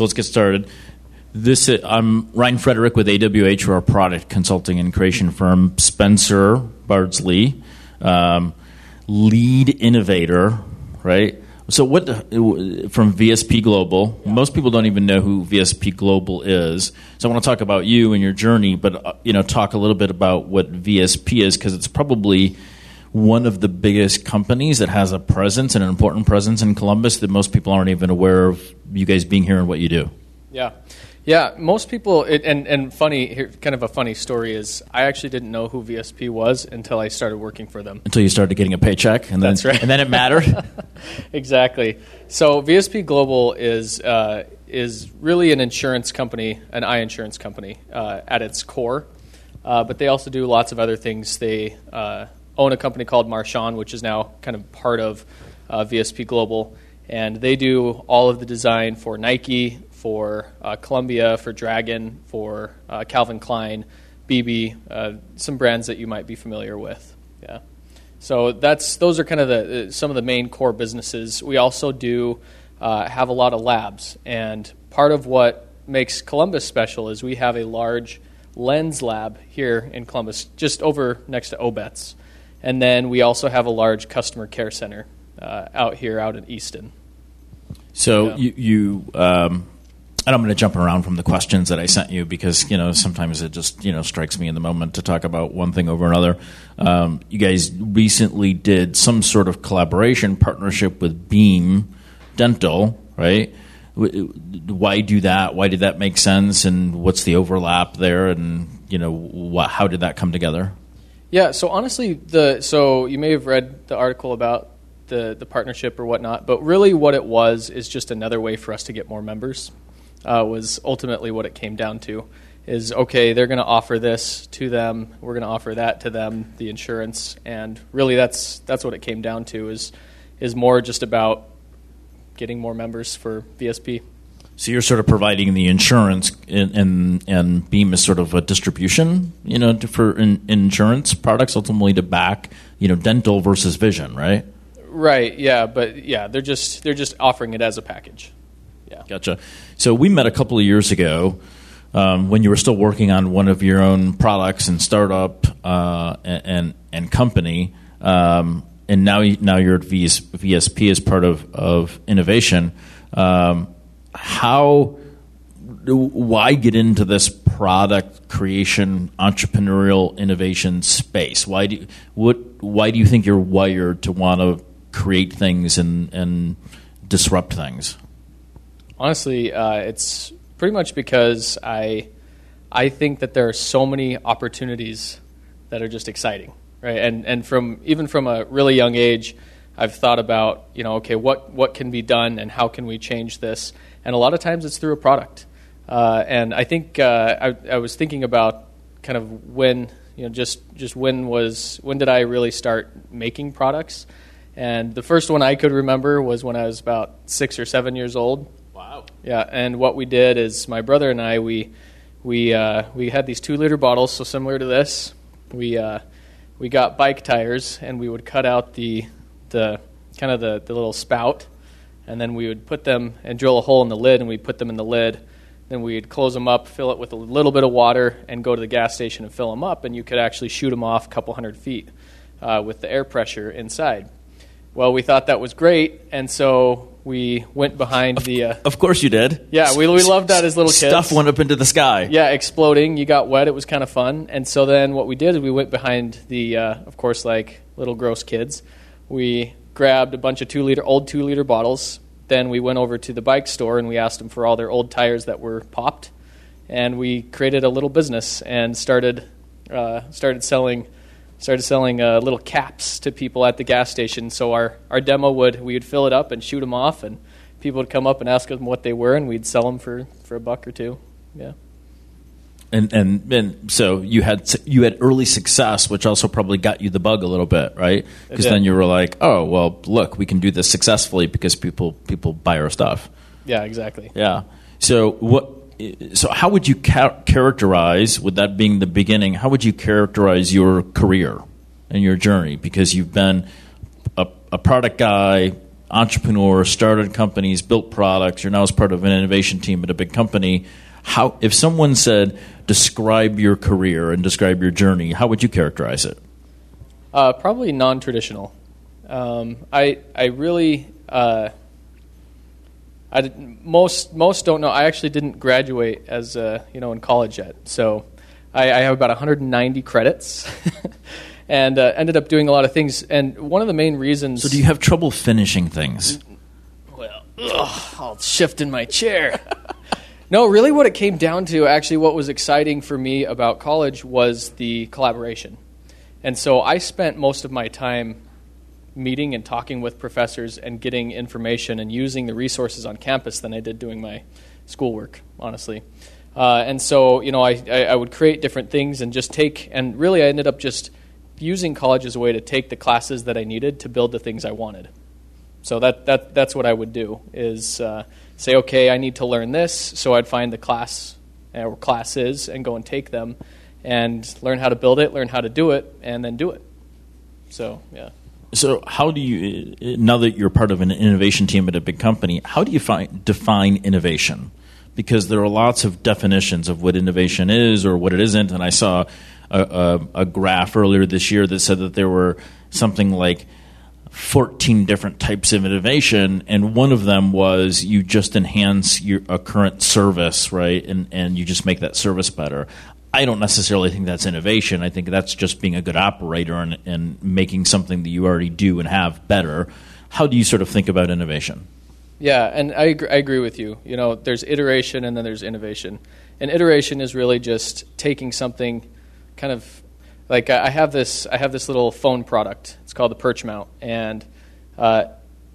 So let's get started. This uh, I'm Ryan Frederick with AWH, we're product consulting and creation firm. Spencer Bardsley, um, lead innovator, right? So what from VSP Global? Most people don't even know who VSP Global is. So I want to talk about you and your journey, but uh, you know, talk a little bit about what VSP is because it's probably one of the biggest companies that has a presence and an important presence in Columbus that most people aren't even aware of you guys being here and what you do. Yeah. Yeah, most people, it, and and funny, here, kind of a funny story is I actually didn't know who VSP was until I started working for them. Until you started getting a paycheck, and then That's right. and then it mattered. exactly. So VSP Global is uh, is really an insurance company, an eye insurance company uh, at its core, uh, but they also do lots of other things. They uh, own a company called Marchon, which is now kind of part of uh, VSP Global, and they do all of the design for Nike, for uh, Columbia, for Dragon, for uh, Calvin Klein, BB, uh, some brands that you might be familiar with. Yeah. So that's those are kind of the uh, some of the main core businesses. We also do uh, have a lot of labs, and part of what makes Columbus special is we have a large lens lab here in Columbus, just over next to Obetz, and then we also have a large customer care center uh, out here out in Easton. So Yeah. you, you um, and I'm going to jump around from the questions that I sent you because you know sometimes it just you know strikes me in the moment to talk about one thing over another. Um, you guys recently did some sort of collaboration partnership with Beam Dental, right? Why do that? Why did that make sense? And what's the overlap there? And you know how did that come together? Yeah, so honestly, the so you may have read the article about the the partnership or whatnot, but really what it was is just another way for us to get more members. Uh, was ultimately what it came down to. Is okay, they're going to offer this to them. We're going to offer that to them, the insurance, and really that's that's what it came down to. Is is more just about getting more members for VSP. So you're sort of providing the insurance, and and, and Beam is sort of a distribution, you know, to- for in, insurance products ultimately to back, you know, dental versus vision, right? Right. Yeah. But yeah, they're just they're just offering it as a package. Yeah. Gotcha. So we met a couple of years ago um, when you were still working on one of your own products and startup uh, and, and and company, um, and now you- now you're at VS, VSP as part of of innovation. Um, how why get into this product creation entrepreneurial innovation space? Why do you, what why do you think you're wired to want to create things and and disrupt things? Honestly, uh, it's pretty much because I I think that there are so many opportunities that are just exciting, right? And and from even from a really young age, I've thought about you know okay what what can be done and how can we change this, and a lot of times it's through a product. Uh, and I think uh, I, I was thinking about kind of when you know just just when was when did I really start making products? And the first one I could remember was when I was about six or seven years old. wow Yeah, and what we did is my brother and I we we uh, we had these two liter bottles, so similar to this. We uh, we got bike tires, and we would cut out the the kind of the, the little spout, and then we would put them and drill a hole in the lid, and we would put them in the lid. Then we'd close them up, fill it with a little bit of water, and go to the gas station and fill them up, and you could actually shoot them off a couple hundred feet uh, with the air pressure inside. Well, we thought that was great, and so we went behind the. Uh, of course you did yeah, we, we loved that as little kids. stuff went up into the sky Yeah, exploding. You got wet. It was kind of fun. And so then what we did is we went behind the, uh, of course, like little gross kids. We grabbed a bunch of two liter, old two liter bottles. Then we went over to the bike store and we asked them for all their old tires that were popped. And we created a little business and started, uh, started selling. Started selling uh, little caps to people at the gas station. So our, our demo would we would fill it up and shoot them off, and people would come up and ask them what they were, and we'd sell them for, for a buck or two. Yeah. And, and and so you had you had early success which also probably got you the bug a little bit right because then you were like oh well look we can do this successfully because people people buy our stuff Yeah, exactly. yeah so what so how would you ca- characterize with that being the beginning how would you characterize your career and your journey because you've been a, a product guy entrepreneur, started companies, built products. You're now as part of an innovation team at a big company. How, if someone said, describe your career and describe your journey, how would you characterize it? Uh, probably non-traditional. Um, I I really uh, I did, most most don't know. I actually didn't graduate as uh, you know in college yet, so I, I have about 190 credits. and uh, ended up doing a lot of things. And one of the main reasons. So, do you have trouble finishing things? Well, ugh, I'll shift in my chair. no, really, what it came down to, actually, what was exciting for me about college was the collaboration. And so I spent most of my time meeting and talking with professors and getting information and using the resources on campus than I did doing my schoolwork, honestly. Uh, and so, you know, I, I, I, would create different things and just take, and really I ended up just using college as a way to take the classes that I needed to build the things I wanted. So that, that that's what I would do is uh, say, okay, I need to learn this, so I'd find the class or classes and go and take them and learn how to build it, learn how to do it, and then do it. So yeah. So how do you now that you're part of an innovation team at a big company, how do you find, define innovation? Because there are lots of definitions of what innovation is or what it isn't, and I saw a, a, a graph earlier this year that said that there were something like 14 different types of innovation, and one of them was you just enhance your, a current service, right? And, and you just make that service better. I don't necessarily think that's innovation. I think that's just being a good operator and, and making something that you already do and have better. How do you sort of think about innovation? Yeah, and I agree, I agree with you. You know, there's iteration and then there's innovation. And iteration is really just taking something – kind of like I have this I have this little phone product. It's called the Perch Mount, and uh,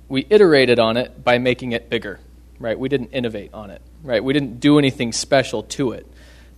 we iterated on it by making it bigger. Right? We didn't innovate on it. Right? We didn't do anything special to it.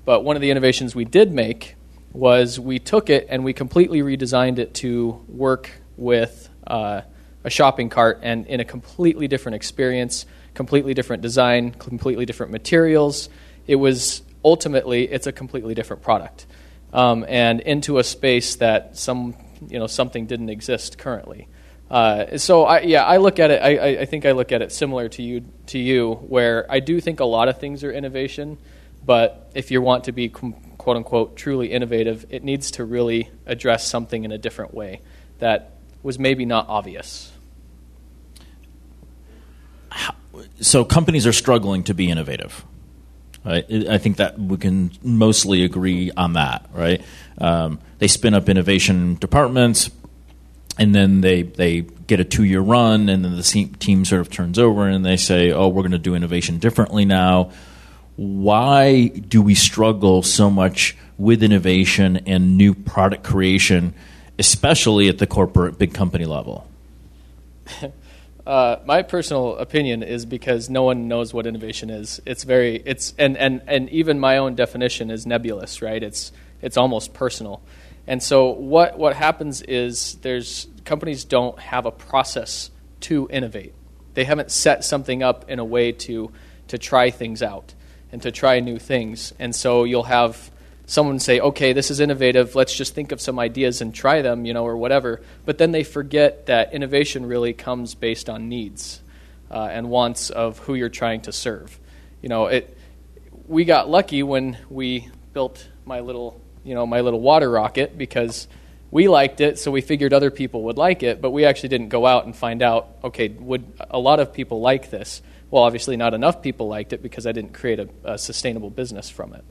But one of the innovations we did make was we took it and we completely redesigned it to work with uh, a shopping cart and in a completely different experience, completely different design, completely different materials. It was ultimately it's a completely different product um, and into a space that some you know something didn't exist currently. Uh, so I, yeah, I look at it. I, I think I look at it similar to you to you, where I do think a lot of things are innovation, but if you want to be quote unquote truly innovative, it needs to really address something in a different way that was maybe not obvious. So companies are struggling to be innovative. Right? I think that we can mostly agree on that, right? Um, they spin up innovation departments, and then they they get a two year run, and then the team sort of turns over, and they say, "Oh, we're going to do innovation differently now." Why do we struggle so much with innovation and new product creation, especially at the corporate big company level? Uh, my personal opinion is because no one knows what innovation is. It's very it's and, and, and even my own definition is nebulous, right? It's it's almost personal. And so what what happens is there's companies don't have a process to innovate. They haven't set something up in a way to to try things out and to try new things. And so you'll have someone say, okay, this is innovative, let's just think of some ideas and try them, you know, or whatever. But then they forget that innovation really comes based on needs uh, and wants of who you're trying to serve. You know, it, we got lucky when we built my little, you know, my little water rocket because we liked it, so we figured other people would like it, but we actually didn't go out and find out, okay, would a lot of people like this? Well, obviously not enough people liked it because I didn't create a, a sustainable business from it.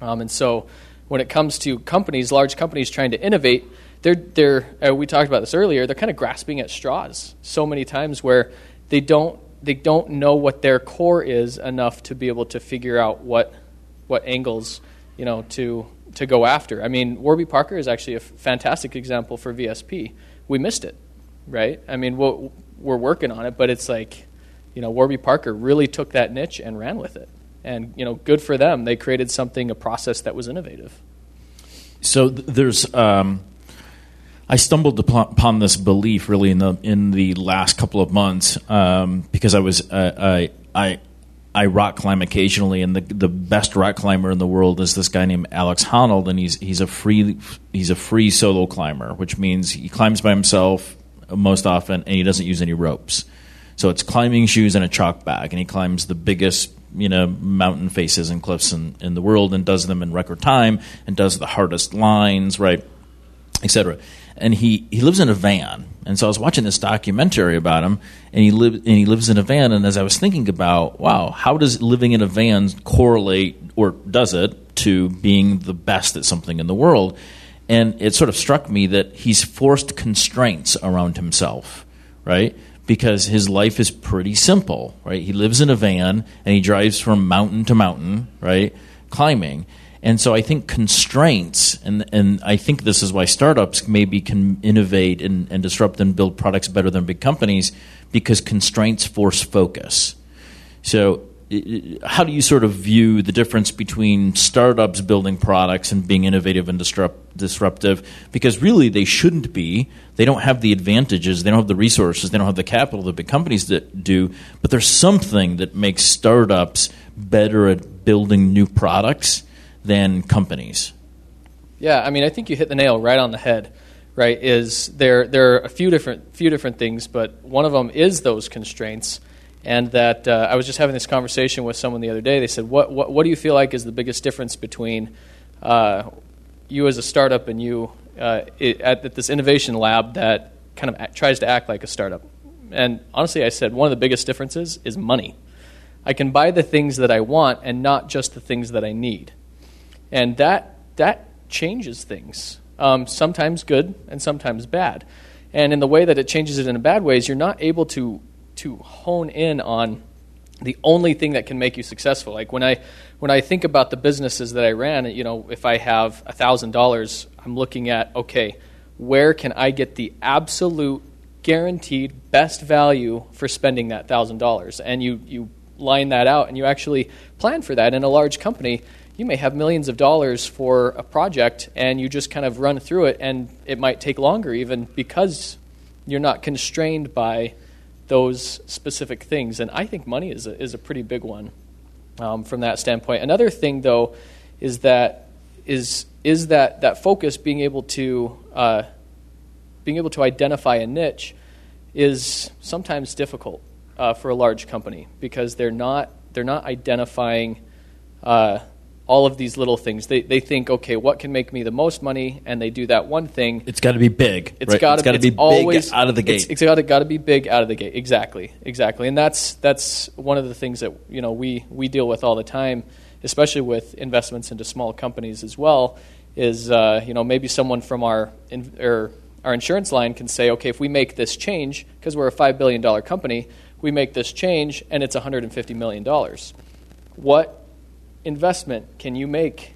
Um, and so when it comes to companies, large companies trying to innovate, they're, they're uh, we talked about this earlier, they're kind of grasping at straws so many times where they don't, they don't know what their core is enough to be able to figure out what, what angles you know, to, to go after. I mean, Warby Parker is actually a fantastic example for VSP. We missed it, right? I mean, we'll, we're working on it, but it's like, you know, Warby Parker really took that niche and ran with it and you know, good for them. They created something, a process that was innovative. So th- there's, um, I stumbled upon this belief really in the in the last couple of months um, because I was uh, I, I I rock climb occasionally, and the the best rock climber in the world is this guy named Alex Honnold, and he's he's a free he's a free solo climber, which means he climbs by himself most often, and he doesn't use any ropes. So it's climbing shoes and a chalk bag, and he climbs the biggest you know mountain faces and cliffs in, in the world and does them in record time and does the hardest lines, right, etc. And he, he lives in a van, and so I was watching this documentary about him, and he live and he lives in a van. And as I was thinking about, wow, how does living in a van correlate, or does it, to being the best at something in the world? And it sort of struck me that he's forced constraints around himself, right? Because his life is pretty simple, right? He lives in a van and he drives from mountain to mountain, right? Climbing. And so I think constraints, and, and I think this is why startups maybe can innovate and, and disrupt and build products better than big companies because constraints force focus. So how do you sort of view the difference between startups building products and being innovative and disrupt, disruptive? Because really, they shouldn't be. They don't have the advantages, they don't have the resources, they don't have the capital that big companies that do. But there's something that makes startups better at building new products than companies. Yeah, I mean, I think you hit the nail right on the head. Right? Is there there are a few different few different things, but one of them is those constraints and that uh, I was just having this conversation with someone the other day. They said, "What what, what do you feel like is the biggest difference between uh, you as a startup and you uh, it, at, at, this innovation lab that kind of tries to act like a startup?" And honestly, I said one of the biggest differences is money. I can buy the things that I want and not just the things that I need, and that that changes things. Um, sometimes good and sometimes bad. And in the way that it changes it in a bad way is you're not able to to hone in on the only thing that can make you successful. Like when I when I think about the businesses that I ran, you know, if I have thousand dollars, I'm looking at okay, where can I get the absolute guaranteed best value for spending that thousand dollars? And you you line that out and you actually plan for that. In a large company, you may have millions of dollars for a project and you just kind of run through it and it might take longer even because you're not constrained by those specific things. And I think money is a, is a pretty big one um, from that standpoint. Another thing, though, is that is is that that focus being able to uh, being able to identify a niche is sometimes difficult uh, for a large company because they're not they're not identifying uh, all of these little things. They, they think, okay, what can make me the most money? And they do that one thing. It's got to be big. It's right? got to be always, big out of the gate. It's, it's got to be big out of the gate. Exactly, exactly. And that's that's one of the things that you know we we deal with all the time, especially with investments into small companies as well. Is uh, you know maybe someone from our in, or our insurance line can say, okay, if we make this change because we're a five billion dollar company, we make this change and it's 150 million dollars. What investment can you make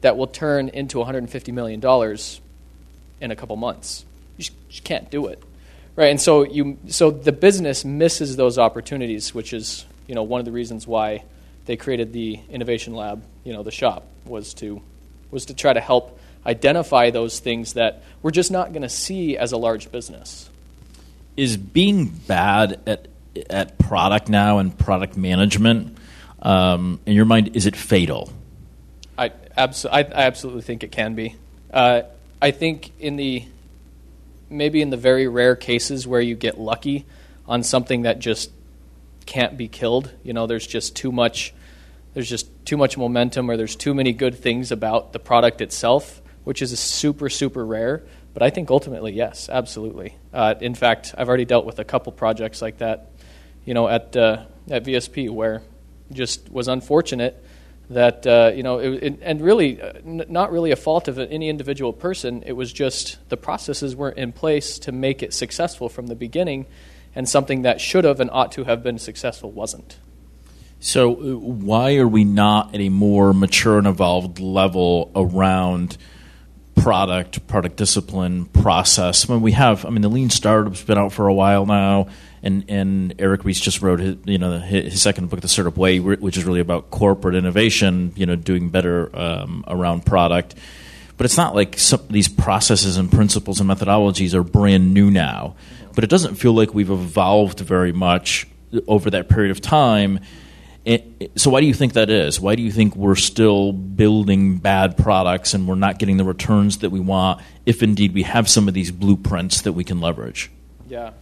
that will turn into $150 million in a couple months? You just, can't do it. Right, and so you so the business misses those opportunities, which is you know one of the reasons why they created the innovation lab. You know, the shop was to was to try to help identify those things that we're just not going to see as a large business. Is being bad at at product now and product management um, in your mind, is it fatal? I, abso- I, I absolutely think it can be. Uh, I think in the maybe in the very rare cases where you get lucky on something that just can't be killed, you know, there's just too much there's just too much momentum or there's too many good things about the product itself, which is super super rare. But I think ultimately, yes, absolutely. Uh, in fact, I've already dealt with a couple projects like that, you know, at uh, at VSP where just was unfortunate that uh, you know, it, it, and really uh, n- not really a fault of any individual person. It was just the processes weren't in place to make it successful from the beginning, and something that should have and ought to have been successful wasn't. So, uh, why are we not at a more mature and evolved level around? product, product discipline, process. I mean, we have. I mean, the lean startup's been out for a while now and and Eric Ries just wrote his, you know his second book, The Startup Way, which is really about corporate innovation, you know, doing better um, around product. But it's not like some, these processes and principles and methodologies are brand new now. But it doesn't feel like we've evolved very much over that period of time. So why do you think that is? Why do you think we're still building bad products and we're not getting the returns that we want if indeed we have some of these blueprints that we can leverage? Yeah.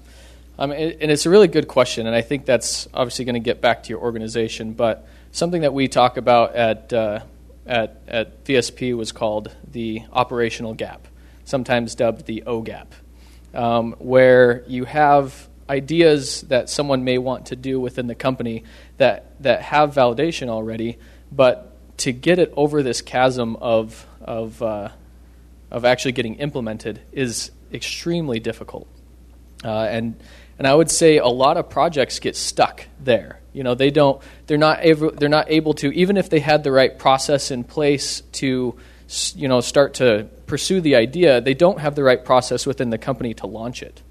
Um, and it's a really good question, and I think that's obviously going to get back to your organization. But something that we talk about at uh, at at VSP was called the operational gap, sometimes dubbed the O gap, um, where you have ideas that someone may want to do within the company that that have validation already, but to get it over this chasm of of uh, of actually getting implemented is extremely difficult, uh, and and I would say a lot of projects get stuck there. You know, they don't, they're not able, they're not able to, even if they had the right process in place to, you know, start to pursue the idea, they don't have the right process within the company to launch it.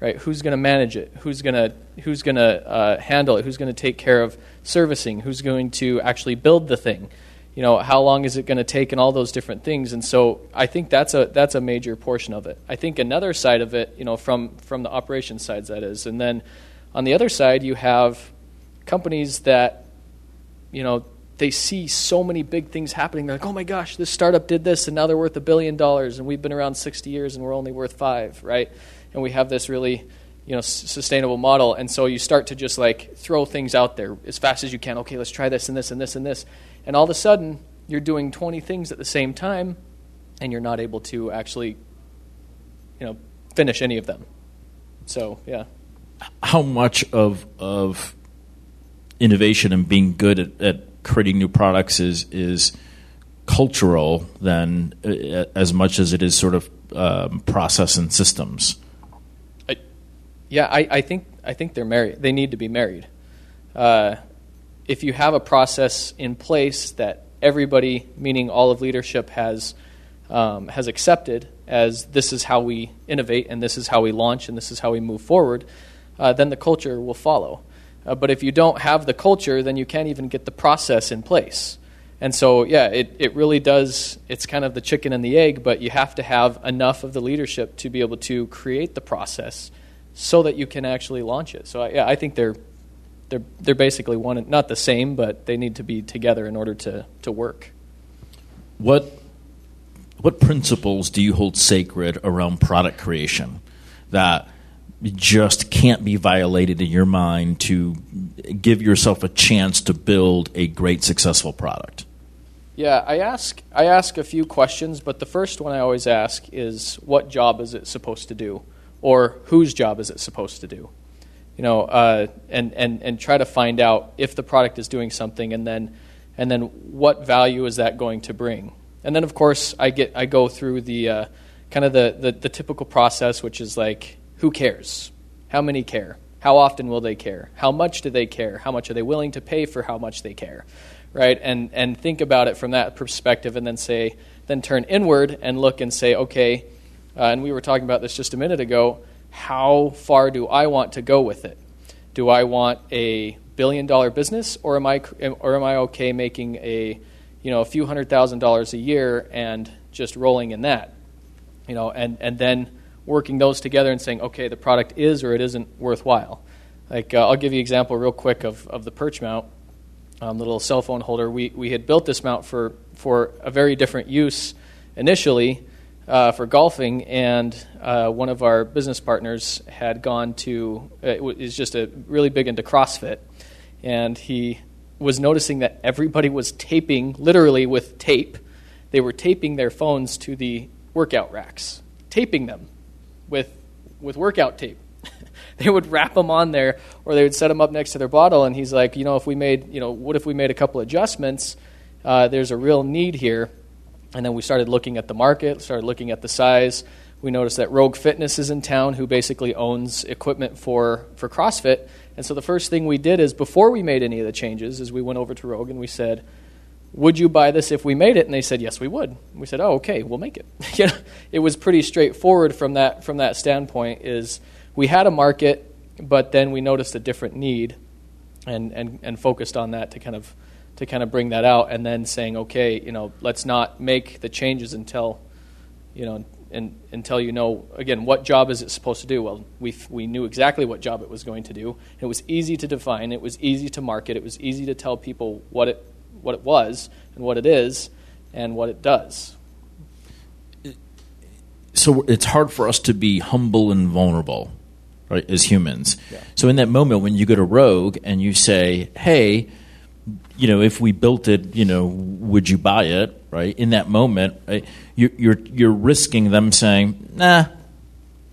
Right? Who's going to manage it? Who's going to who's going to uh, handle it? Who's going to take care of servicing? Who's going to actually build the thing? You know how long is it going to take and all those different things. And so i think that's a that's a major portion of it. I think another side of it you know from from the operations sides that is. And then on the other side you have companies that you know they see so many big things happening. They're like oh my gosh this startup did this and now they're worth a billion dollars and we've been around 60 years and we're only worth 5 right? And we have this really you know sustainable model. And so you start to just like throw things out there as fast as you can. Okay let's try this and this and this and this and all of a sudden, you're doing 20 things at the same time, and you're not able to actually, you know, finish any of them. So, yeah. How much of of innovation and being good at, at creating new products is is cultural than uh, as much as it is sort of um, process and systems? I, yeah, I, I think I think they're married. They need to be married. Uh, if you have a process in place that everybody, meaning all of leadership, has um, has accepted as this is how we innovate and this is how we launch and this is how we move forward, uh, then the culture will follow. Uh, but if you don't have the culture, then you can't even get the process in place. And so, yeah, it, it really does, it's kind of the chicken and the egg, but you have to have enough of the leadership to be able to create the process so that you can actually launch it. So, yeah, I think they're they're they're basically one not the same, but they need to be together in order to to work. What what principles do you hold sacred around product creation that just can't be violated in your mind to give yourself a chance to build a great successful product? Yeah, I ask I ask a few questions, but the first one I always ask is what job is it supposed to do or whose job is it supposed to do? You know, uh, and, and, and try to find out if the product is doing something and then, and then what value is that going to bring. And then, of course, I, get, I go through the uh, kind of the, the, the typical process, which is like, who cares? How many care? How often will they care? How much do they care? How much are they willing to pay for how much they care? Right? And, and think about it from that perspective and then say, then turn inward and look and say, okay, uh, and we were talking about this just a minute ago how far do I want to go with it? Do I want a billion dollar business or am I or am I okay making a you know a few hundred thousand dollars a year and just rolling in that? You know, and and then working those together and saying, okay, the product is or it isn't worthwhile. Like uh, I'll give you an example real quick of, of the perch mount, um, the little cell phone holder. We we had built this mount for for a very different use initially, uh, for golfing, and uh, one of our business partners had gone to uh, is just a really big into CrossFit, and he was noticing that everybody was taping literally with tape. They were taping their phones to the workout racks, taping them with with workout tape. they would wrap them on there, or they would set them up next to their bottle. And he's like, you know, if we made, you know, what if we made a couple adjustments? Uh, there's a real need here and then we started looking at the market, started looking at the size. We noticed that Rogue Fitness is in town, who basically owns equipment for, for CrossFit. And so the first thing we did is, before we made any of the changes, is we went over to Rogue and we said, would you buy this if we made it? And they said, yes, we would. And we said, oh, okay, we'll make it. you know, it was pretty straightforward from that, from that standpoint is we had a market, but then we noticed a different need and, and, and focused on that to kind of to kind of bring that out and then saying, okay, you know, let's not make the changes until, you know, and, until you know, again, what job is it supposed to do? Well, we, we knew exactly what job it was going to do. It was easy to define, it was easy to market, it was easy to tell people what it, what it was and what it is and what it does. So it's hard for us to be humble and vulnerable right, as humans. Yeah. So in that moment when you go to Rogue and you say, "Hey, you know, if we built it, you know, would you buy it?" Right? In that moment, right, you're, you're you're risking them saying, "Nah,"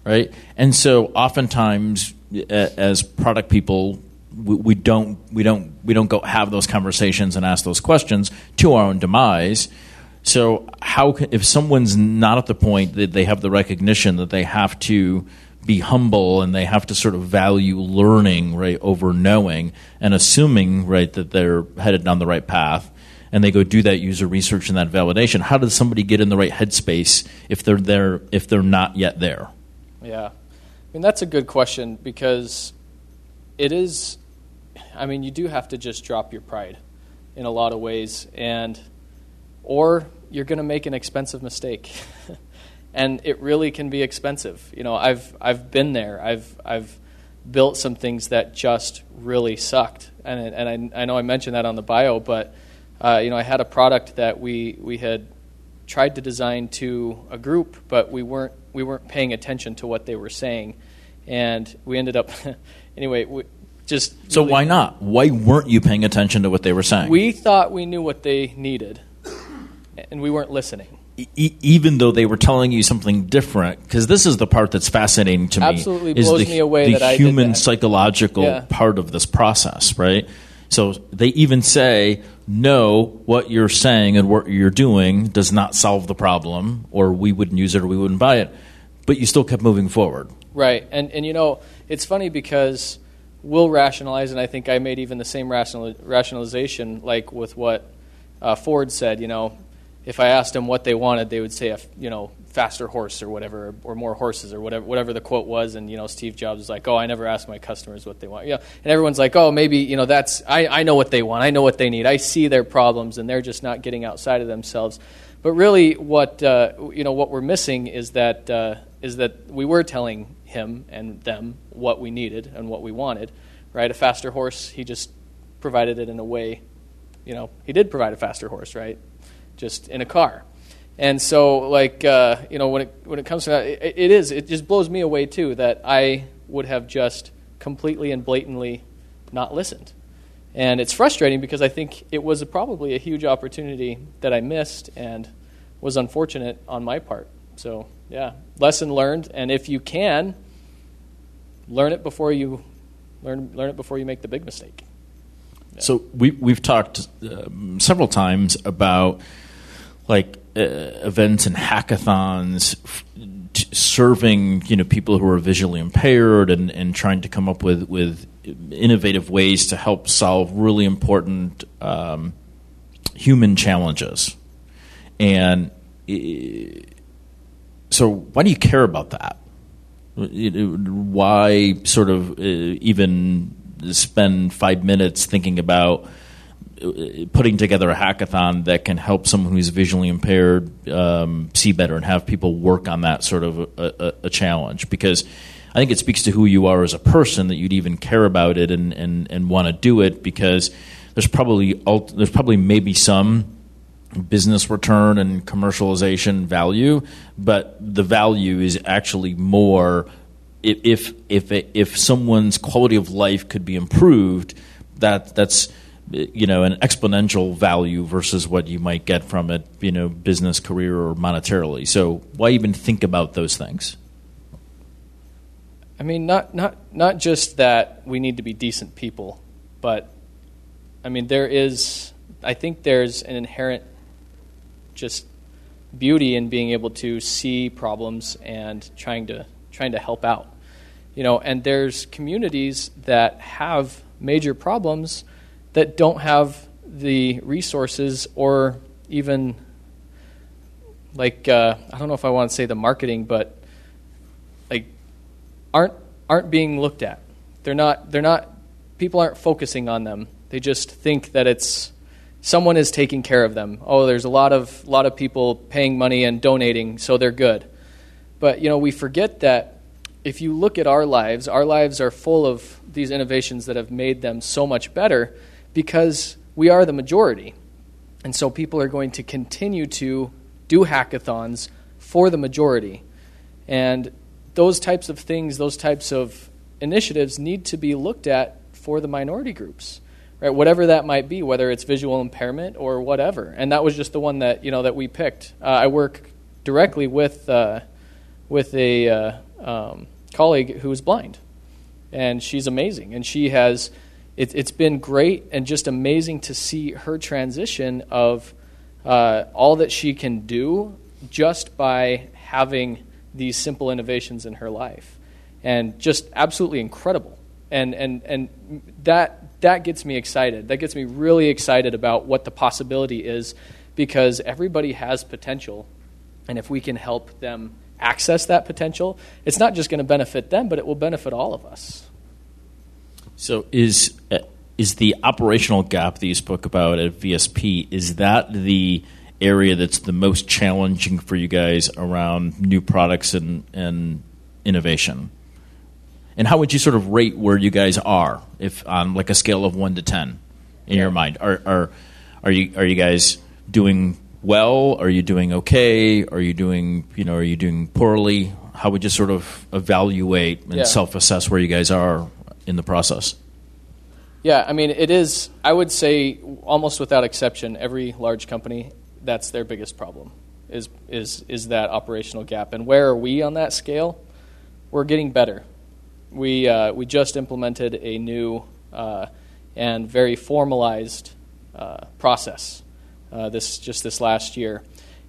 right? And so oftentimes, as product people, we, we don't we don't we don't go have those conversations and ask those questions to our own demise. So how can, if someone's not at the point that they have the recognition that they have to be humble and they have to sort of value learning right over knowing and assuming right that they're headed down the right path. And they go do that user research and that validation. How does somebody get in the right headspace if they're there if they're not yet there? Yeah. I mean that's a good question because it is i mean you do have to just drop your pride in a lot of ways and or you're going to make an expensive mistake and it really can be expensive. You know, I've I've been there. I've I've built some things that just really sucked, and and I, I know I mentioned that on the bio, but uh, you know, I had a product that we we had tried to design to a group, but we weren't we weren't paying attention to what they were saying, and we ended up anyway. We, just so really, why not? Why weren't you paying attention to what they were saying? We thought we knew what they needed, and we weren't listening e- even though they were telling you something different, because this is the part that's fascinating to me. Absolutely is blows the, me away the human psychological yeah. part of this process, right? So they even say, no, what you're saying and what you're doing does not solve the problem, or we wouldn't use it or we wouldn't buy it. But you still kept moving forward. Right. And, and you know, it's funny because we'll rationalize, and I think I made even the same rational, rationalization, like with what uh, Ford said, you know, if I asked them what they wanted, they would say a you know faster horse or whatever, or more horses or whatever whatever the quote was. And you know Steve Jobs was like, "Oh, I never ask my customers what they want." Yeah, and everyone's like, "Oh, maybe you know that's I, I know what they want. I know what they need. I see their problems, and they're just not getting outside of themselves." But really, what uh, you know what we're missing is that uh, is that we were telling him and them what we needed and what we wanted. Right, a faster horse. He just provided it in a way. You know, he did provide a faster horse, right? Just in a car. And so, like, uh, you know, when it, when it comes to that, it, it is, it just blows me away, too, that I would have just completely and blatantly not listened. And it's frustrating because I think it was a, probably a huge opportunity that I missed and was unfortunate on my part. So, yeah, lesson learned. And if you can, learn it before you learn, learn it before you make the big mistake. Yeah. So we, we've talked um, several times about like uh, events and hackathons serving you know people who are visually impaired and, and trying to come up with, with innovative ways to help solve really important um, human challenges. And so why do you care about that? Why sort of uh, even spend five minutes thinking about putting together a hackathon that can help someone who's visually impaired um, see better and have people work on that sort of a, a, a, challenge because I think it speaks to who you are as a person that you'd even care about it and, and, and want to do it because there's probably there's probably maybe some business return and commercialization value, but the value is actually more if if if, if someone's quality of life could be improved. That that's you know an exponential value versus what you might get from it you know business career or monetarily. So why even think about those things? I mean not not not just that we need to be decent people but i mean there is i think there's an inherent just beauty in being able to see problems and trying to trying to help out. You know and there's communities that have major problems that don't have the resources or even like uh, I don't know if I want to say the marketing, but like aren't aren't being looked at. They're not they're not people aren't focusing on them. They just think that it's someone is taking care of them. Oh, there's a lot of lot of people paying money and donating, so they're good. But you know, we forget that if you look at our lives, our lives are full of these innovations that have made them so much better because we are the majority. And so people are going to continue to do hackathons for the majority. And those types of things, those types of initiatives need to be looked at for the minority groups, right? Whatever that might be, whether it's visual impairment or whatever. And that was just the one that you know that we picked. Uh, I work directly with uh, with a uh, um, colleague who is blind, and she's amazing, and she has. It, it's been great and just amazing to see her transition of uh, all that she can do just by having these simple innovations in her life, and just absolutely incredible. And and and that that gets me excited. That gets me really excited about what the possibility is, because everybody has potential, and if we can help them access that potential, it's not just going to benefit them, but it will benefit all of us. So is uh, is the operational gap that you spoke about at VSP is that the area that's the most challenging for you guys around new products and, and innovation? And how would you sort of rate where you guys are, if on like a scale of one to ten, in yeah. your mind? Are are are you are you guys doing well? Are you doing okay? Are you doing you know Are you doing poorly? How would you sort of evaluate and yeah. self assess where you guys are in the process? Yeah, I mean, it is. I would say almost without exception, every large company that's their biggest problem is is is that operational gap. And where are we on that scale? We're getting better. We uh, we just implemented a new uh, and very formalized uh, process uh, this just this last year,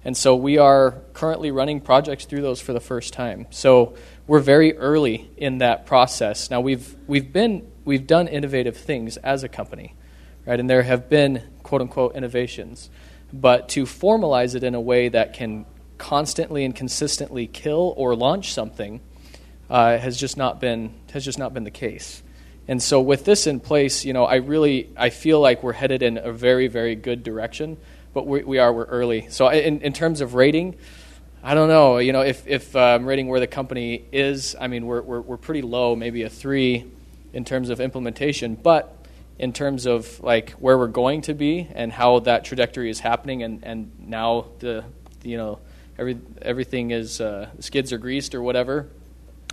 and so we are currently running projects through those for the first time. So we're very early in that process. Now we've we've been we've done innovative things as a company, right? And there have been quote unquote innovations but to formalize it in a way that can constantly and consistently kill or launch something uh, has just not been has just not been the case. And so with this in place, you know, I really I feel like we're headed in a very very good direction, but we, we are we're early. So in, in terms of rating, I don't know. You know, if if I'm rating where the company is, I mean, we're, we're we're pretty low, maybe a three in terms of implementation, but in terms of like where we're going to be and how that trajectory is happening and, and now the you know every everything is uh, skids are greased or whatever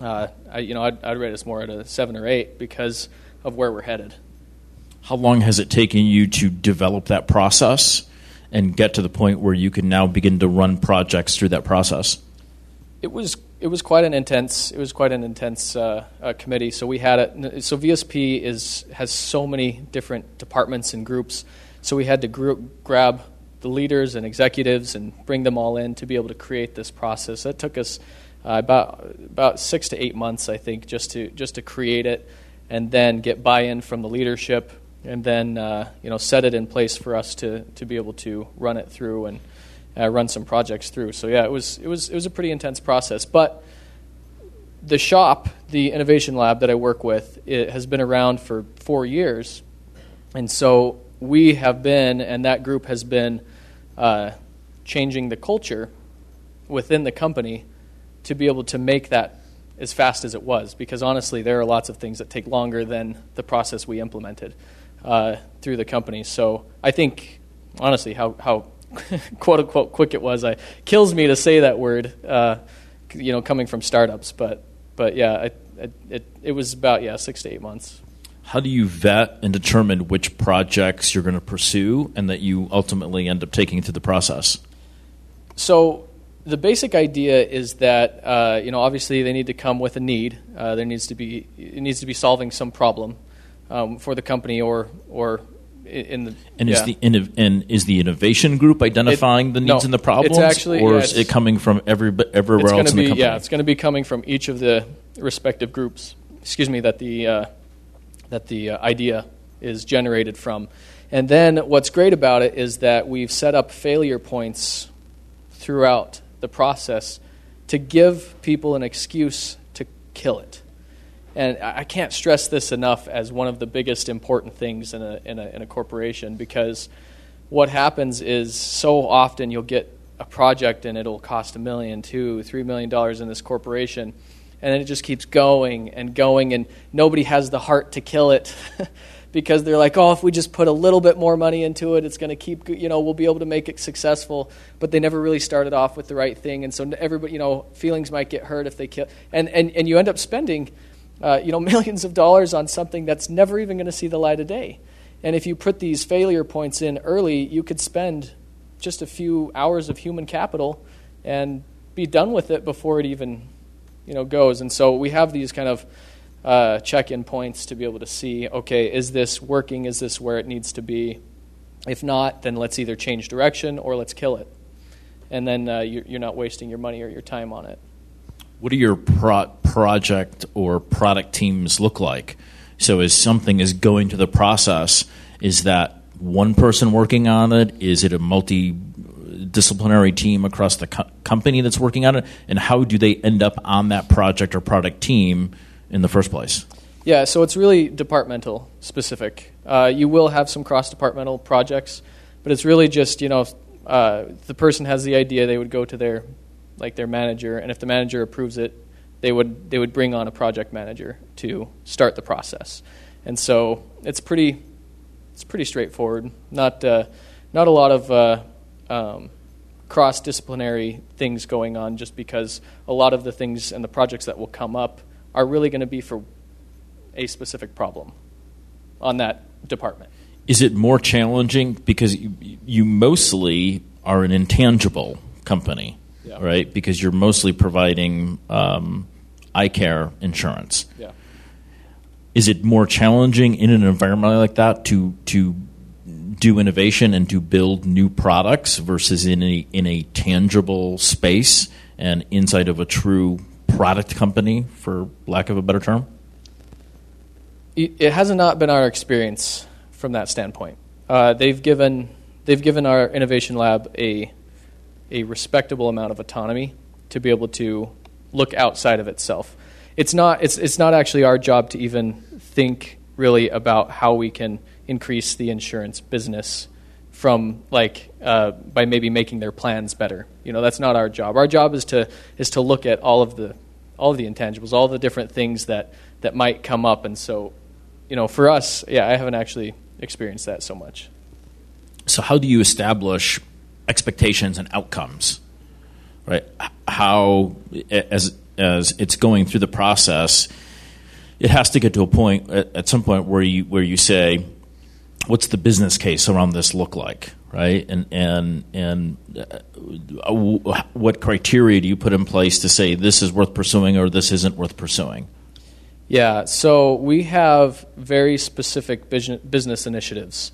uh, I, you know I'd, I'd rate us more at a seven or eight because of where we're headed how long has it taken you to develop that process and get to the point where you can now begin to run projects through that process it was it was quite an intense it was quite an intense uh, uh, committee. So we had it. So VSP is has so many different departments and groups. So we had to group, grab the leaders and executives and bring them all in to be able to create this process. That took us uh, about about six to eight months, I think, just to just to create it, and then get buy-in from the leadership, and then uh, you know set it in place for us to to be able to run it through and uh, run some projects through. So yeah, it was it was it was a pretty intense process. But the shop, the innovation lab that I work with, it has been around for four years, and so we have been, and that group has been uh, changing the culture within the company to be able to make that as fast as it was. Because honestly, there are lots of things that take longer than the process we implemented uh, through the company. So I think honestly, how how quote unquote quick it was. I kills me to say that word, uh, you know, coming from startups. But but yeah, I, I, it it was about yeah six to eight months. How do you vet and determine which projects you're going to pursue and that you ultimately end up taking through the process? So the basic idea is that uh, you know obviously they need to come with a need. Uh, there needs to be it needs to be solving some problem um, for the company or or in the and yeah. is the and is the innovation group identifying it, the needs no, and the problems, actually, or yeah, is it coming from every everywhere else in be, the company? Yeah, it's going to be coming from each of the respective groups. Excuse me, that the uh, that the uh, idea is generated from, and then what's great about it is that we've set up failure points throughout the process to give people an excuse to kill it. And I can't stress this enough as one of the biggest important things in a, in a, in a corporation because what happens is so often you'll get a project and it'll cost a million, two, three million dollars in this corporation, and then it just keeps going and going, and nobody has the heart to kill it because they're like, oh, if we just put a little bit more money into it, it's going to keep, you know, we'll be able to make it successful. But they never really started off with the right thing, and so everybody, you know, feelings might get hurt if they kill, and and and you end up spending uh, you know, millions of dollars on something that's never even going to see the light of day. And if you put these failure points in early, you could spend just a few hours of human capital and be done with it before it even, you know, goes. And so we have these kind of uh, check-in points to be able to see, okay, is this working? Is this where it needs to be? If not, then let's either change direction or let's kill it. And then uh, you're not wasting your money or your time on it. What do your pro- project or product teams look like? So, as something is going to the process, is that one person working on it? Is it a multidisciplinary team across the co- company that's working on it? And how do they end up on that project or product team in the first place? Yeah, so it's really departmental specific. Uh, you will have some cross departmental projects, but it's really just, you know, uh, the person has the idea, they would go to their like their manager, and if the manager approves it, they would they would bring on a project manager to start the process. And so it's pretty it's pretty straightforward. Not uh, not a lot of uh, um, cross disciplinary things going on, just because a lot of the things and the projects that will come up are really going to be for a specific problem on that department. Is it more challenging because you, you mostly are an intangible company? yeah. right? Because you're mostly providing um, eye care insurance. Yeah. Is it more challenging in an environment like that to to do innovation and to build new products versus in a in a tangible space and inside of a true product company, for lack of a better term? It has not been our experience from that standpoint. Uh, they've given they've given our innovation lab a a respectable amount of autonomy to be able to look outside of itself. It's not, it's, it's not actually our job to even think really about how we can increase the insurance business from like uh, by maybe making their plans better. You know, that's not our job. Our job is to is to look at all of the all of the intangibles, all the different things that that might come up. And so, you know, for us, yeah, I haven't actually experienced that so much. So, how do you establish expectations and outcomes, right? How as as it's going through the process, it has to get to a point at, at some point where you where you say, what's the business case around this look like, right? And and and uh, what criteria do you put in place to say this is worth pursuing or this isn't worth pursuing? Yeah, so we have very specific business initiatives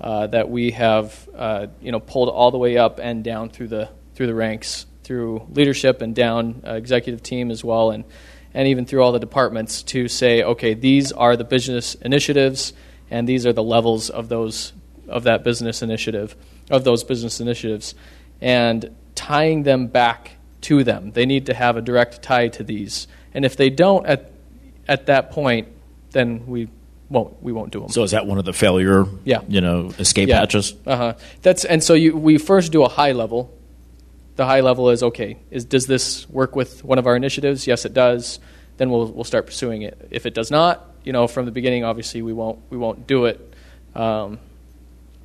uh, that we have uh, you know pulled all the way up and down through the through the ranks, through leadership and down uh, executive team as well, and and even through all the departments to say, okay, these are the business initiatives, and these are the levels of those of that business initiative of those business initiatives, and tying them back to them. They need to have a direct tie to these, and if they don't at at that point, then we won't we won't do them. So is that one of the failure? Yeah. You know, escape yeah. hatches. Uh huh. That's and so you we first do a high level. The high level is okay. Is does this work with one of our initiatives? Yes, it does. Then we'll we'll start pursuing it. If it does not, you know, from the beginning, obviously we won't we won't do it. Um,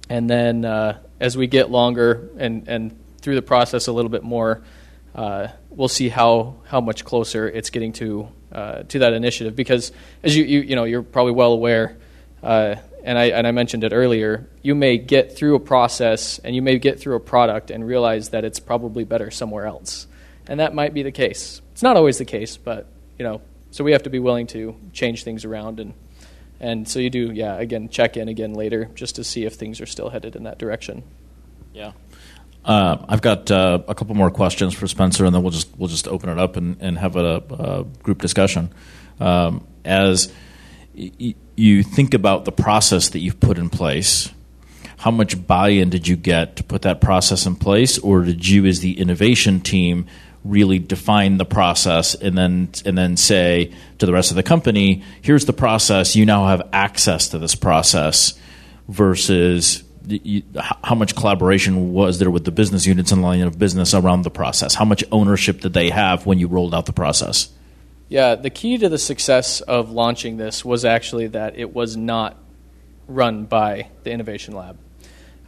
and then uh, as we get longer and and through the process a little bit more, uh, we'll see how how much closer it's getting to uh, to that initiative because as you, you you know you're probably well aware uh, and I and I mentioned it earlier you may get through a process and you may get through a product and realize that it's probably better somewhere else. And that might be the case. It's not always the case but you know so we have to be willing to change things around and and so you do yeah again check in again later just to see if things are still headed in that direction. Yeah. Uh, I've got uh, a couple more questions for Spencer, and then we'll just we'll just open it up and, and have a, a group discussion. Um, as you think about the process that you've put in place, how much buy-in did you get to put that process in place, or did you, as the innovation team, really define the process and then and then say to the rest of the company, "Here's the process. You now have access to this process," versus you, how much collaboration was there with the business units and line of business around the process? How much ownership did they have when you rolled out the process? Yeah, the key to the success of launching this was actually that it was not run by the Innovation Lab.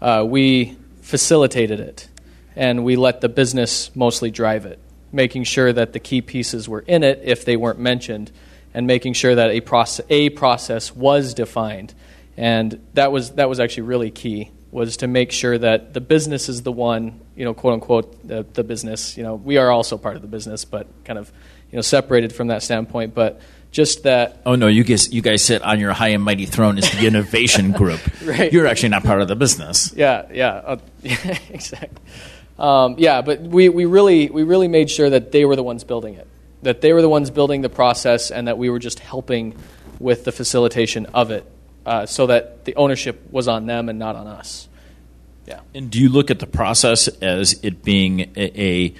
Uh, we facilitated it, and we let the business mostly drive it, making sure that the key pieces were in it if they weren't mentioned, and making sure that a process, a process was defined. And that was, that was actually really key, was to make sure that the business is the one, you know, quote unquote, the, the business. You know, we are also part of the business, but kind of, you know, separated from that standpoint. But just that. Oh no, you guys, you guys sit on your high and mighty throne as the innovation group. right. You're actually not part of the business. Yeah, yeah, uh, yeah exactly. Um, yeah, but we, we really we really made sure that they were the ones building it, that they were the ones building the process, and that we were just helping with the facilitation of it, uh, so that the ownership was on them and not on us. Yeah. And do you look at the process as it being a, a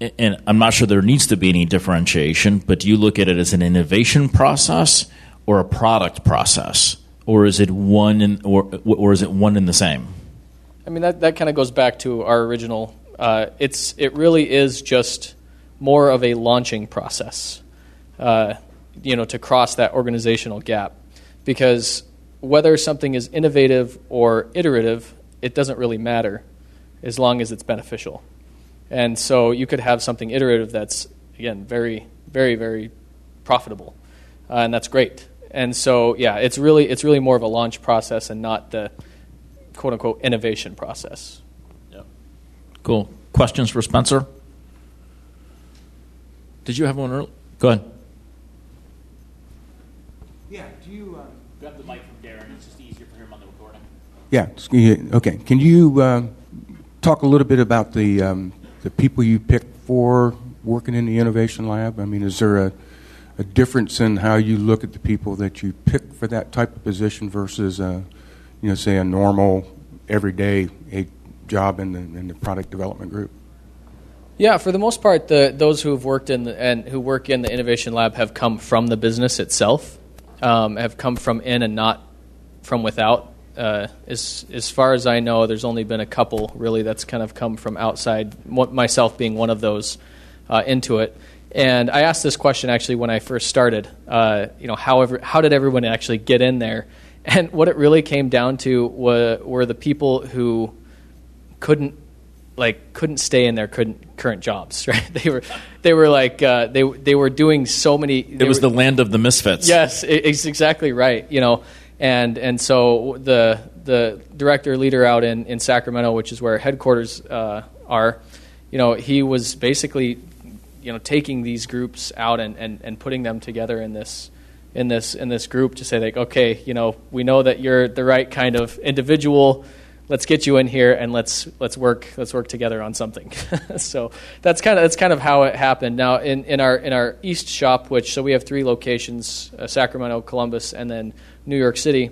and I'm not sure there needs to be any differentiation, but do you look at it as an innovation process or a product process, or is it one in, or or is it one in the same? I mean, that, that kind of goes back to our original. Uh, it's it really is just more of a launching process, uh, you know, to cross that organizational gap, because whether something is innovative or iterative, it doesn't really matter, as long as it's beneficial. And so you could have something iterative that's again very, very, very profitable, uh, and that's great. And so yeah, it's really it's really more of a launch process and not the quote unquote innovation process. Yeah. Cool. Questions for Spencer? Did you have one earlier? Go ahead. Yeah. Do you uh, grab the mic from Darren? It's just easier for him on the recording. Yeah. Okay. Can you uh, talk a little bit about the um, the people you picked for working in the innovation lab? I mean, is there a a difference in how you look at the people that you pick for that type of position versus uh, you know, say a normal, everyday a job in the, in the product development group? Yeah, for the most part, the, those who have worked in the, and who work in the innovation lab have come from the business itself, um, have come from in and not from without. Uh, as as far as I know, there's only been a couple really that's kind of come from outside. Myself being one of those uh, into it. And I asked this question actually when I first started. Uh, you know, however, how did everyone actually get in there? And what it really came down to were, were the people who couldn't like couldn't stay in their couldn't, current jobs, right? They were they were like uh, they they were doing so many. It was were, the land of the misfits. Yes, it's exactly right. You know, and and so the the director leader out in in Sacramento, which is where headquarters uh, are, you know, he was basically you know taking these groups out and, and, and putting them together in this in this in this group to say like, okay, you know, we know that you're the right kind of individual. Let's get you in here and let's let's work let's work together on something. so that's kind of that's kind of how it happened. Now in, in our in our east shop, which so we have three locations: uh, Sacramento, Columbus, and then New York City.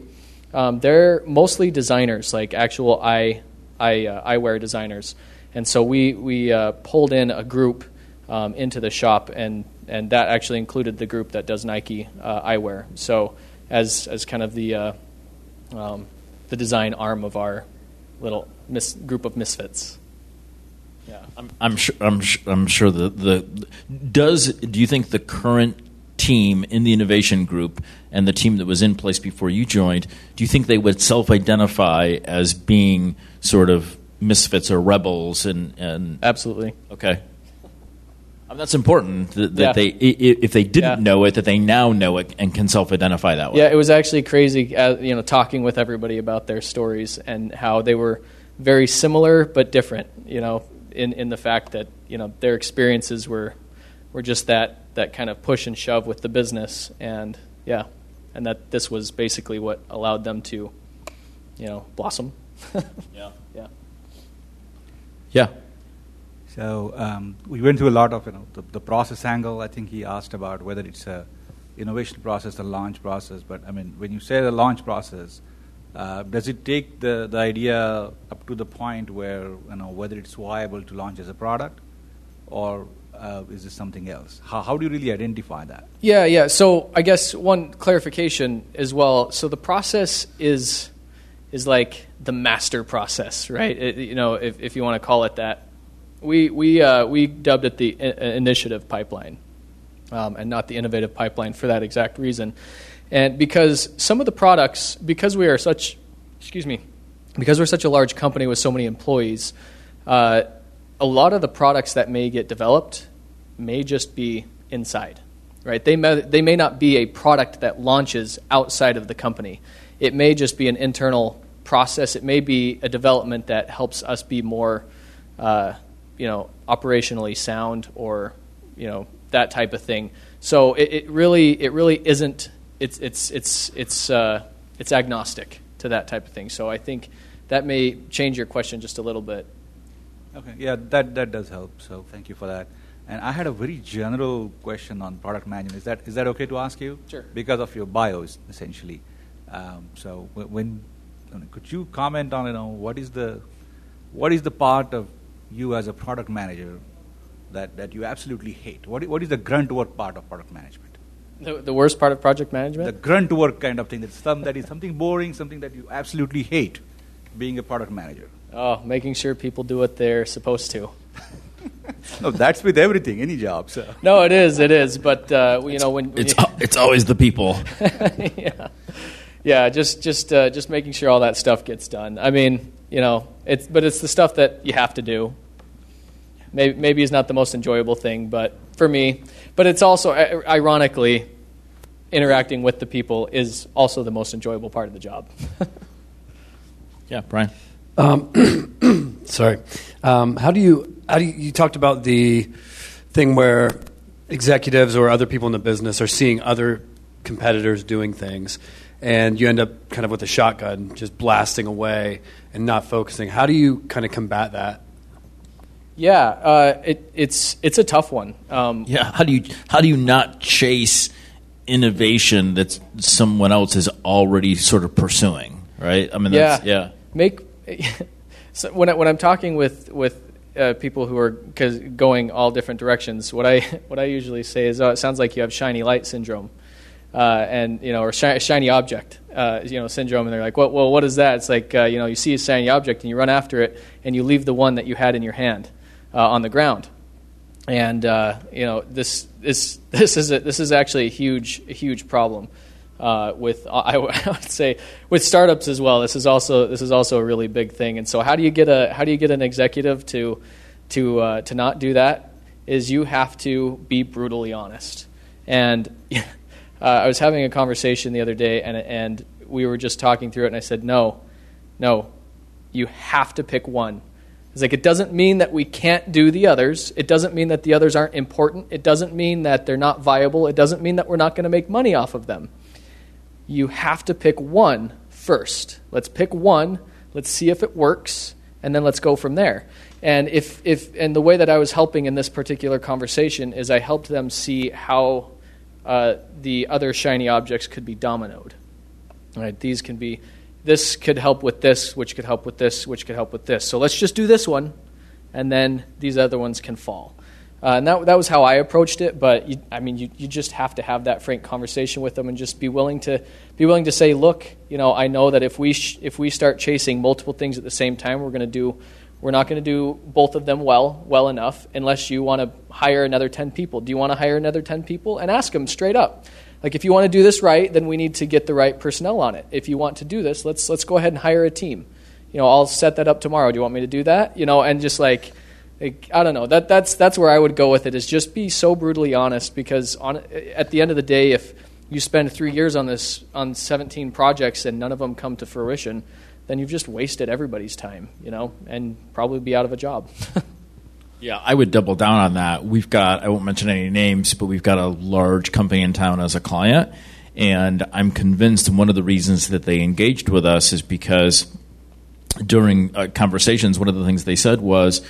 Um, they're mostly designers, like actual eye eye uh, eyewear designers. And so we we uh, pulled in a group um, into the shop and and that actually included the group that does Nike uh, eyewear. So as as kind of the uh, um, the design arm of our little mis- group of misfits. Yeah, I'm, I'm sure. I'm, I'm sure the, the does. Do you think the current team in the innovation group and the team that was in place before you joined, do you think they would self-identify as being sort of misfits or rebels? And, and absolutely. Okay that's important that, that yeah. they, if they didn't yeah. know it, that they now know it and can self-identify that way. Yeah, it was actually crazy, uh, you know, talking with everybody about their stories and how they were very similar but different. You know, in in the fact that you know their experiences were were just that that kind of push and shove with the business, and yeah, and that this was basically what allowed them to, you know, blossom. yeah. Yeah. Yeah. So um, we went through a lot of you know the, the, process angle. I think he asked about whether it's a innovation process, a launch process. But I mean, when you say the launch process, uh, does it take the, the idea up to the point where you know whether it's viable to launch as a product, or uh, is this something else? How, how do you really identify that? Yeah, yeah. So I guess one clarification as well. So the process is is like the master process, right? It, you know, if, if you want to call it that we we uh, we dubbed it the I- initiative pipeline, um, and not the innovative pipeline for that exact reason, and because some of the products, because we are such, excuse me, because we're such a large company with so many employees, uh, a lot of the products that may get developed may just be inside. right? They may, they may not be a product that launches outside of the company. It may just be an internal process. It may be a development that helps us be more, uh, you know, operationally sound or, you know, that type of thing. So it, it really, it really isn't. It's it's it's it's uh, it's agnostic to that type of thing. So I think that may change your question just a little bit. Okay, yeah, that, that does help. So thank you for that. And I had a very general question on product management. Is that is that okay to ask you? Sure. Because of your bios, essentially. Um, so when, when could you comment on you know what is the what is the part of you as a product manager that, that you absolutely hate? What, what is the grunt work part of product management? The, the worst part of project management? The grunt work kind of thing. That's some that is something boring, something that you absolutely hate being a product manager. Oh, making sure people do what they're supposed to. no, that's with everything, any job. So. No, it is, it is. But uh, you know when, when it's you, it's always the people. yeah, yeah. Just just uh, just making sure all that stuff gets done. I mean, you know, it's but it's the stuff that you have to do. Maybe maybe is not the most enjoyable thing, but for me, but it's also ironically interacting with the people is also the most enjoyable part of the job. yeah, Brian. Um, sorry. Um, how do you how do you, you talked about the thing where executives or other people in the business are seeing other competitors doing things and you end up kind of with a shotgun just blasting away and not focusing how do you kind of combat that yeah uh, it, it's it's a tough one um, yeah how do you how do you not chase innovation that someone else is already sort of pursuing right i mean yeah yeah make so when I, when I'm talking with with uh, people who are going all different directions, what I what I usually say is, "Oh, it sounds like you have shiny light syndrome," uh, and you know, or shi- shiny object, uh, you know, syndrome. And they're like, "Well, well, what is that?" It's like uh, you know, you see a shiny object and you run after it, and you leave the one that you had in your hand uh, on the ground. And uh, you know, this this this is a, this is actually a huge huge problem uh, with I, would say with startups as well. This is also this is also a really big thing. And so how do you get a how do you get an executive to to uh, to not do that? Is you have to be brutally honest. And uh, I was having a conversation the other day, and and we were just talking through it, and I said, no, no, you have to pick one. It's like it doesn't mean that we can't do the others. It doesn't mean that the others aren't important. It doesn't mean that they're not viable. It doesn't mean that we're not going to make money off of them you have to pick one first. Let's pick one, let's see if it works, and then let's go from there. And if, if and the way that I was helping in this particular conversation is I helped them see how uh, the other shiny objects could be dominoed. Right? These can be this could help with this, which could help with this, which could help with this. So let's just do this one, and then these other ones can fall. Uh, and that, that was how I approached it. But you, I mean, you, you just have to have that frank conversation with them and just be willing to be willing to say, look, you know, I know that if we sh- if we start chasing multiple things at the same time, we're going to do we're not going to do both of them well well enough unless you want to hire another 10 people. Do you want to hire another 10 people? And ask them straight up. Like if you want to do this right, then we need to get the right personnel on it. If you want to do this, let's let's go ahead and hire a team. You know, I'll set that up tomorrow. Do you want me to do that? You know, and just like like, I don't know. That, that's, that's where I would go with it, is just be so brutally honest because on, at the end of the day, if you spend three years on this on 17 projects and none of them come to fruition, then you've just wasted everybody's time, you know, and probably be out of a job. yeah, I would double down on that. We've got, I won't mention any names, but we've got a large company in town as a client. And I'm convinced one of the reasons that they engaged with us is because during uh, conversations, one of the things they said was,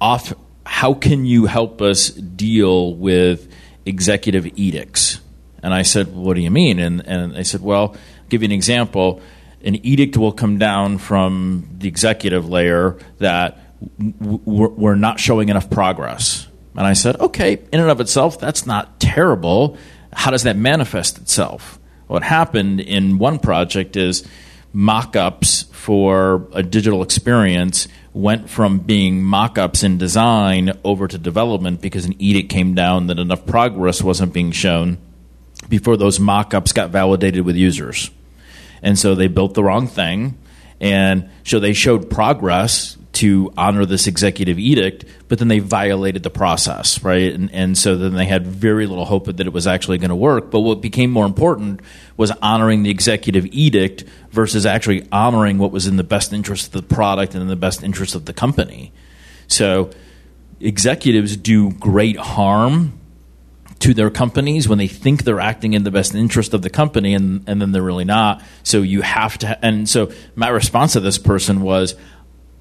off how can you help us deal with executive edicts? And I said, what do you mean? And, and they said, well, I'll give you an example. An edict will come down from the executive layer that we're not showing enough progress. And I said, okay, in and of itself, that's not terrible. How does that manifest itself? What happened in one project is mock ups for a digital experience went from being mock ups in design over to development because an edict came down that enough progress wasn't being shown before those mock ups got validated with users. And so they built the wrong thing. And so they showed progress to honor this executive edict, but then they violated the process, right? And, and so then they had very little hope that it was actually going to work. But what became more important was honoring the executive edict versus actually honoring what was in the best interest of the product and in the best interest of the company. So executives do great harm to their companies when they think they're acting in the best interest of the company and, and then they're really not. So you have to, and so my response to this person was,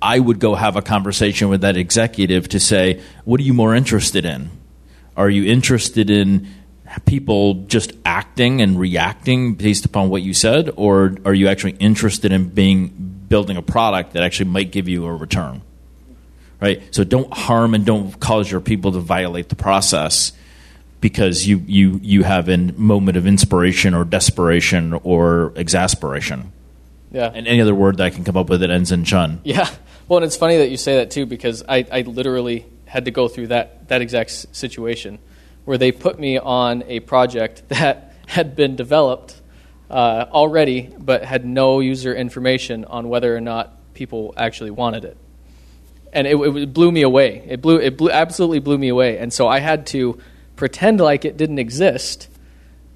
I would go have a conversation with that executive to say, what are you more interested in? Are you interested in people just acting and reacting based upon what you said, or are you actually interested in being building a product that actually might give you a return? Right. So don't harm and don't cause your people to violate the process because you you you have a moment of inspiration or desperation or exasperation. Yeah. And any other word that I can come up with that ends in chun. Yeah. Well, and it's funny that you say that too because I, I literally had to go through that, that exact situation where they put me on a project that had been developed uh, already but had no user information on whether or not people actually wanted it. And it, it blew me away. It blew it blew, absolutely blew me away. And so I had to pretend like it didn't exist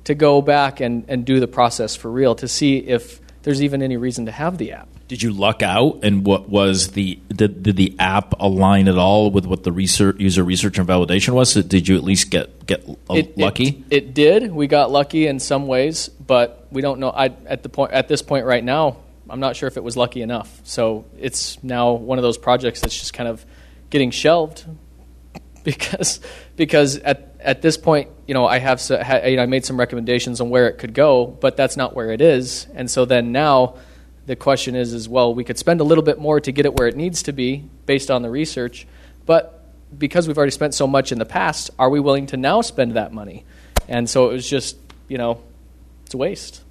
to go back and, and do the process for real to see if there's even any reason to have the app. Did you luck out? And what was the did, did the app align at all with what the research, user research and validation was? So did you at least get get it, lucky? It, it, did. We got lucky in some ways, but we don't know. I, at the point at this point right now, I'm not sure if it was lucky enough. So it's now one of those projects that's just kind of getting shelved because because at at this point, you know, I have you know, I made some recommendations on where it could go, but that's not where it is. And so then now the question is is well, we could spend a little bit more to get it where it needs to be based on the research, but because we've already spent so much in the past, are we willing to now spend that money? And so it was just, you know, it's a waste.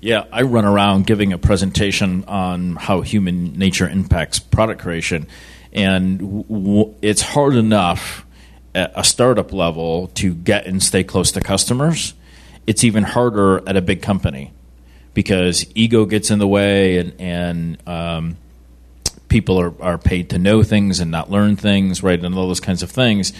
Yeah, I run around giving a presentation on how human nature impacts product creation, and w- it's hard enough at a startup level to get and stay close to customers. It's even harder at a big company because ego gets in the way and, and um, people are, are paid to know things and not learn things, right, and all those kinds of things.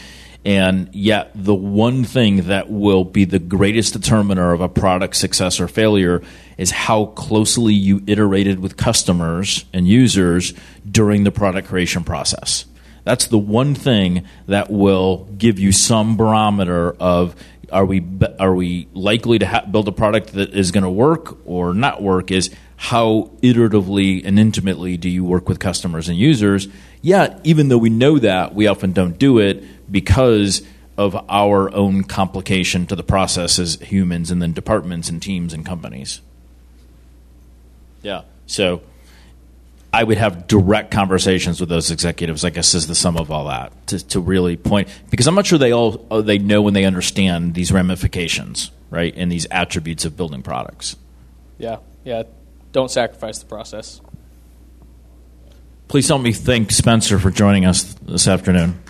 And yet, the one thing that will be the greatest determiner of a product success or failure is how closely you iterated with customers and users during the product creation process. That's the one thing that will give you some barometer of are we are we likely to ha- build a product that is going to work or not work is how iteratively and intimately do you work with customers and users? Yet even though we know that we often don't do it because of our own complication to the process as humans and then departments and teams and companies. Yeah so I would have direct conversations with those executives. I guess is the sum of all that to, to really point because I'm not sure they all uh, they know when they understand these ramifications, right, and these attributes of building products. Yeah, yeah. Don't sacrifice the process. Please help me thank Spencer for joining us this afternoon.